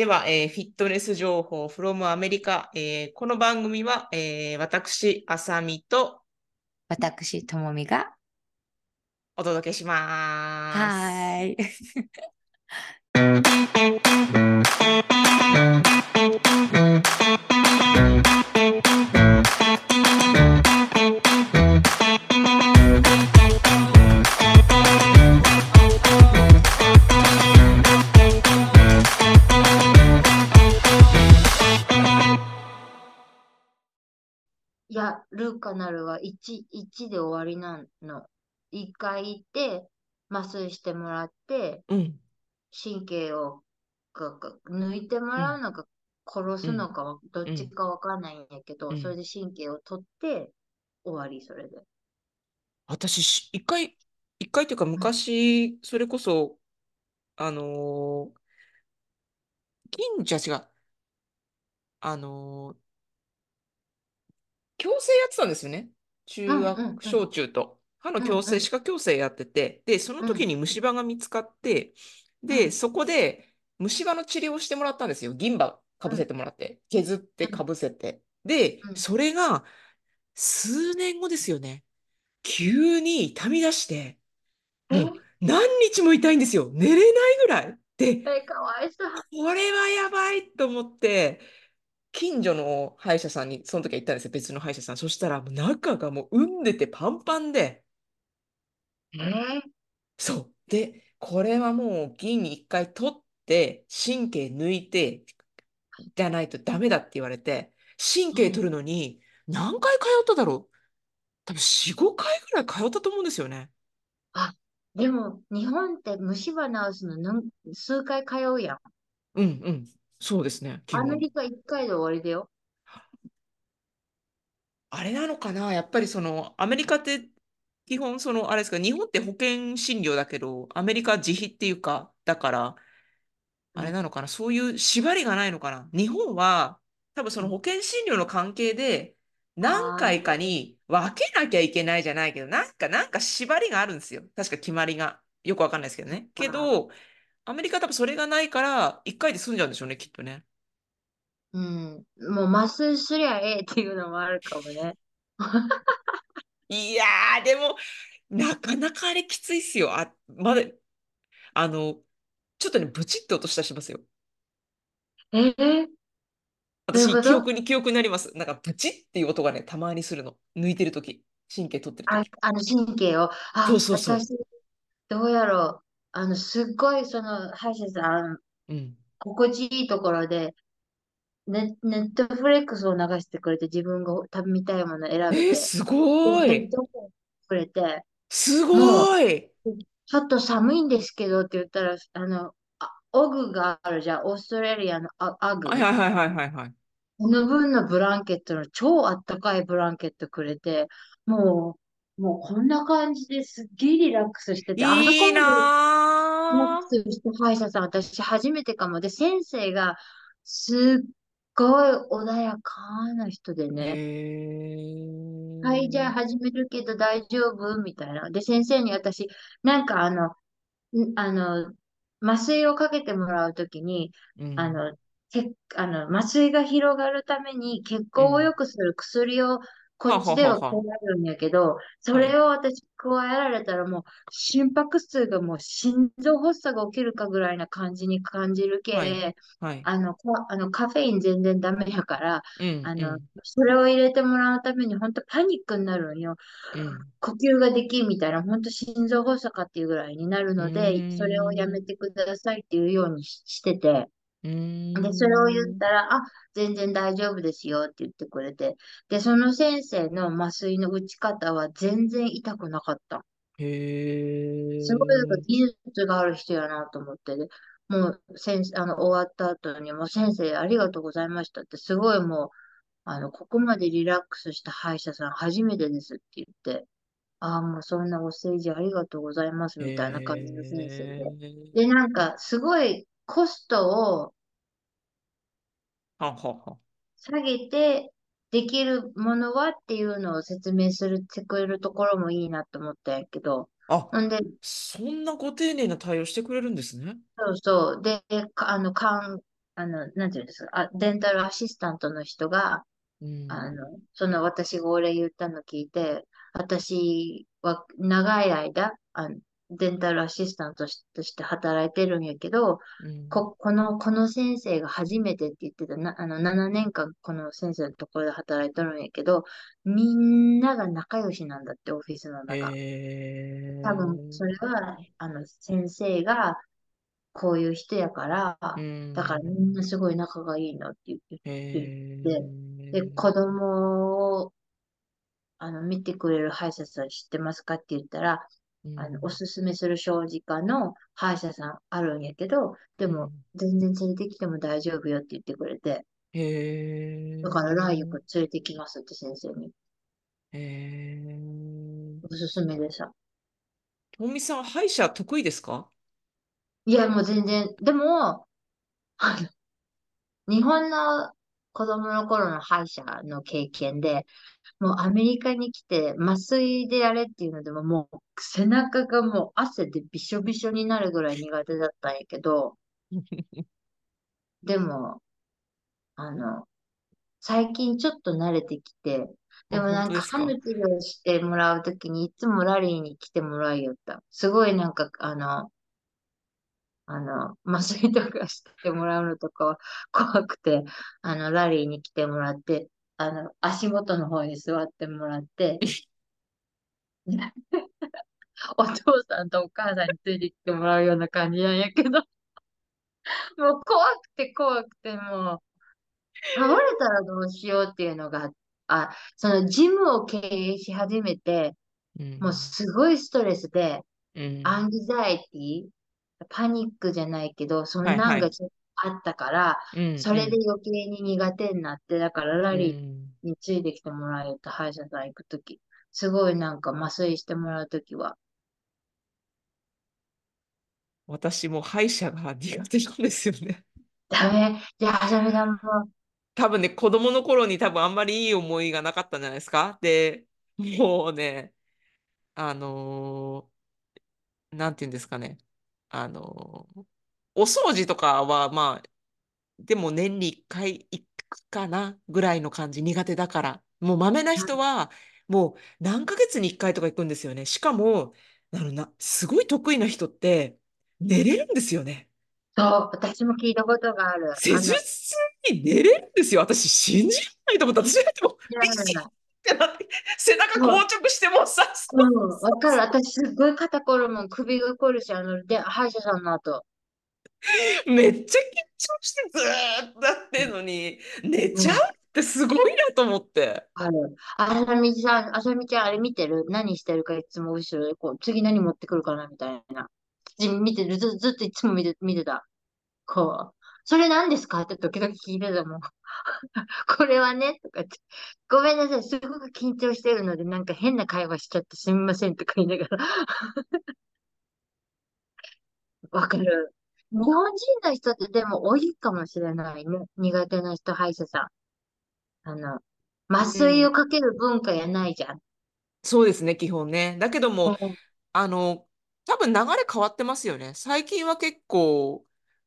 では、えーフィットネス情報 from アメリカ。えーこの番組は、えー私、あさみと私、ともみが。お届けします。はーい。ルーカナルは1、1で終わりなの。1回行って、麻酔してもらって、うん。神経を抜いてもらうのか、殺すのかは、どっちかわかんないんやけど、うんそれで神経を取って、終わり、それで。私し、一回、一回というか昔、それこそ、あのー近所、違う、あのー矯正やってたんですよね。中うんうんうん学、小中と。歯の矯正、歯科矯正やってて、で、その時に虫歯が見つかって、で、うんそこで虫歯の治療をしてもらったんですよ。銀歯かぶせてもらって、削ってかぶせて。でう、んそれが数年後ですよね。急に痛み出して、もう何日も痛いんですよ。寝れないぐらい。で。これはやばいと思って、近所の歯医者さんにその時は行ったんですよ。別の歯医者さん。そしたらもう中がもう産んでてパンパンで、えーそう。で、これはもう銀に一回取って、神経抜いて、じゃないとダメだって言われて、神経取るのに何回通っただろう多分4、5回ぐらい通ったと思うんですよね。あ、でも、日本って虫歯治すの何数回通うやん。うんうん。そうですね。アメリカ1回で終わりだよ。あれなのかな？やっぱりその、アメリカって基本その、あれですか、日本って保険診療だけど、アメリカは自費っていうか、だから、あれなのかな？そういう縛りがないのかな？日本は、多分その保険診療の関係で、何回かに分けなきゃいけないじゃないけど、なんか、なんか縛りがあるんですよ。確か決まりが。よくわかんないですけどね。けど、アメリカは多分それがないから、1回で済んじゃうんでしょうね、きっとね。うん。もう麻酔すりゃええっていうのもあるかもね。いやー、でも、なかなかあれきついっすよ。あ、まだ、あの、ちょっとね、ブチって音したりしますよ。えー、どういう私、記憶に、記憶になります。なんか、ブチっていう音がね、たまにするの。抜いてるとき。神経取ってるあとき。、あの神経を？あ、そうそうそう私、どうやろう。あの、すっごいその歯医者さん、うん。心地いいところで、ネ、ネットフレックスを流してくれて、自分が食べみたいもの選べて、えー、すごい。でどこくれて、すごい。ちょっと寒いんですけどって言ったら、あの、あオグがあるじゃん、オーストラリアのア、アグ。はいはいはいはいはいはい。この分のブランケットの超あったかいブランケットくれて、もう、もうこんな感じですっげえリラックスしてて、あそこまでいいリラッなクスした歯医者さん、私初めてかも。で、先生がすっごい穏やかな人でー。ね。はい、じゃあ始めるけど大丈夫？みたいな。で、先生に私、なんかあの、んあの、麻酔をかけてもらうときに、うんあの、け、あの、麻酔が広がるために血行を良くする薬をこっちでは加ははははえるんやけど、それを私加えられたらもう心拍数がもう心臓発作が起きるかぐらいな感じに感じるけ、はいはい。あの、こあのカフェイン全然ダメやから、うんあのうん、それを入れてもらうために本当パニックになるんよ。うん。呼吸ができんみたいな、本当心臓発作かっていうぐらいになるのうで、それをやめてくださいっていうようにししてて、うーで、それを言っん。たら、あ、全然大丈夫ですよって言ってくれて、で、その先生の麻酔の打ち方は全然痛くなかった。すごいなんか技術がある人やなと思って、で、もう先生、あの、終わった後にもう先生ありがとうございましたって、すごいもう、あの、ここまでリラックスした歯医者さん初めてですって言って、ああ、もうそんなお世辞ありがとうございますみたいな感じの先生で。で、なんか、すごいコストをははは。下げてできるものはっていうのを説明するしてくれるところもいいなと思ったんやけど、あ、ほんで、そんなご丁寧な対応してくれるんですね。そうそう、で、かあの、かん、あの、なんていうんですか、あ、デンタルアシスタントの人が、うん。あの、その私がお礼言ったの聞いて、私は長い間、あの、デンタルアシスタントとして働いてるんやけど、うんこ、この、この先生が初めてって言ってた、な、あの、7年間この先生のところで働いてるんやけど、みんなが仲良しなんだって、オフィスの中。へ多分、それは、あの、先生がこういう人やから、ー。だからみんなすごい仲がいいのって言って、へでー。で、子供を、あの、見てくれる歯医者さん知ってますかって言ったら、うんあの、おすすめする小児科の歯医者さんあるんやけど、でも、全然連れてきても大丈夫よって言ってくれて、へー。だから来月連れてきますって先生に。へー。おすすめでさ。ともみさん、歯医者得意ですか？いや、もう全然、でも、あの、日本の子供の頃の歯医者の経験で、もうアメリカに来て麻酔でやれっていうのでももう背中がもう汗でびしょびしょになるぐらい苦手だったんやけど、でも、あの、最近ちょっと慣れてきて、でもあなんか歯の治療してもらうときにいつもラリーに来てもらいよった。すごいなんかあの、あの、麻酔とかしてもらうのとかは怖くて、あの、ラリーに来てもらって、あの、足元の方に座ってもらって、お父さんとお母さんについてきてもらうような感じなんやけど、もう怖くて怖くて、もう、倒れたらどうしようっていうのが、あ、そのジムを経営し始めて、うん。もうすごいストレスで、うん。アンギザイティ、パニックじゃないけど、そんはいはないんがちょっとあったから、うんそれで余計に苦手になって、だからラリーうんについてきてもらえた歯医者さん行くとき、すごいなんか麻酔してもらうときは、私も歯医者が苦手なんですよね。ダメ？じゃあ、それだも？う、多分ね、子供の頃に多分あんまりいい思いがなかったんじゃないですか？で、もうね、あのーなんていうんですかね。あのーお掃除とかはまあ、でも年に1回行くかなぐらいの感じ、苦手だから。もうまめな人は、もう何ヶ月に1回とか行くんですよね。しかも、あのな、すごい得意な人って寝れるんですよね。そう、私も聞いたことがある。施術中に寝れるんですよ。私信じられないと思った。私だってもう、あのいやいやいやってなって、背中硬直してもうさ、うん、わかる。私すっごい肩こるもん、首が凝るし、あの、で、歯医者さんの後。めっちゃ緊張してずーっとやってんのに、寝ちゃうってすごいなと思って。ある。あさみさん、あさみちゃん、あれ見てる？何してるかいつも後ろで、こう、次何持ってくるかなみたいな。見てる？ず、ずっといつも見て、見てた。こう。それ何ですか？って時々聞いてたもん。これはね、とかって。ごめんなさい。すごく緊張してるので、なんか変な会話しちゃってすみませんとか言いながら。わかる。日本人の人ってでも多いかもしれないね。苦手な人、歯医者さん。あの、麻酔をかける文化やないじゃん。そうですね、基本ね。だけども、うんあの、多分流れ変わってますよね。最近は結構、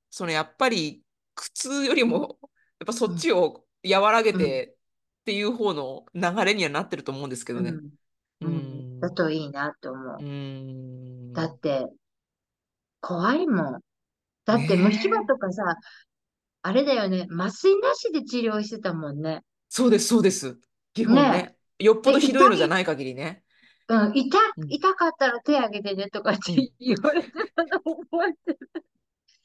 そのやっぱり苦痛よりも、やっぱそっちを和らげてっていう方の流れにはなってると思うんですけどね。うん。ううん。ん。だといいなと思うう。ん。だって、怖いもん。だって虫歯とかさ、あれだよね。麻酔なしで治療してたもんね。そうです、そうです。基本ね。ねよっぽどでひどいのじゃない限りね。うん、痛、うん痛かったら手あげてねとかってうん言われてたの覚えてる。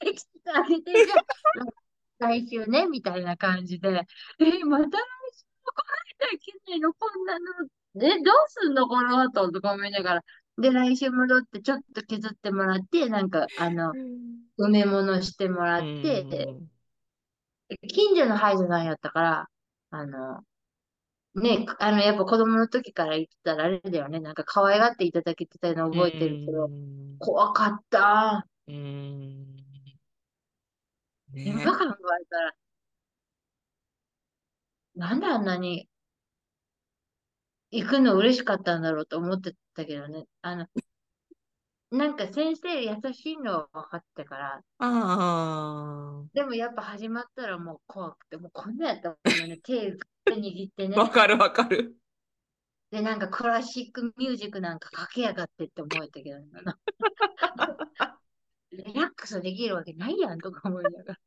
手あげて、じゃあ、来週ね、みたいな感じで。え、また来週も来ないといけないの？こんなの。え、どうすんの？この後？とか思いながら。で、来週戻ってちょっと削ってもらって、なんか、あの、埋め物してもらうって、ん近所の歯医者さんやったから、あの、ね、あの、やっぱ子供の時から言ってたらあれだよね。なんか可愛がっていただけてたの覚えてるけど、うん怖かった。今考えたら、なんであんなに行くの嬉しかったんだろうと思ってたけどね。あの、なんか先生優しいのは分かってたから、あでもやっぱ始まったらもう怖くて、もうこんなやったもんね、手握ってねあ、。わかるわかる。で、なんかクラシックミュージックなんかかけやがってって思えたけどな、リラックスできるわけないやんとか思いながら。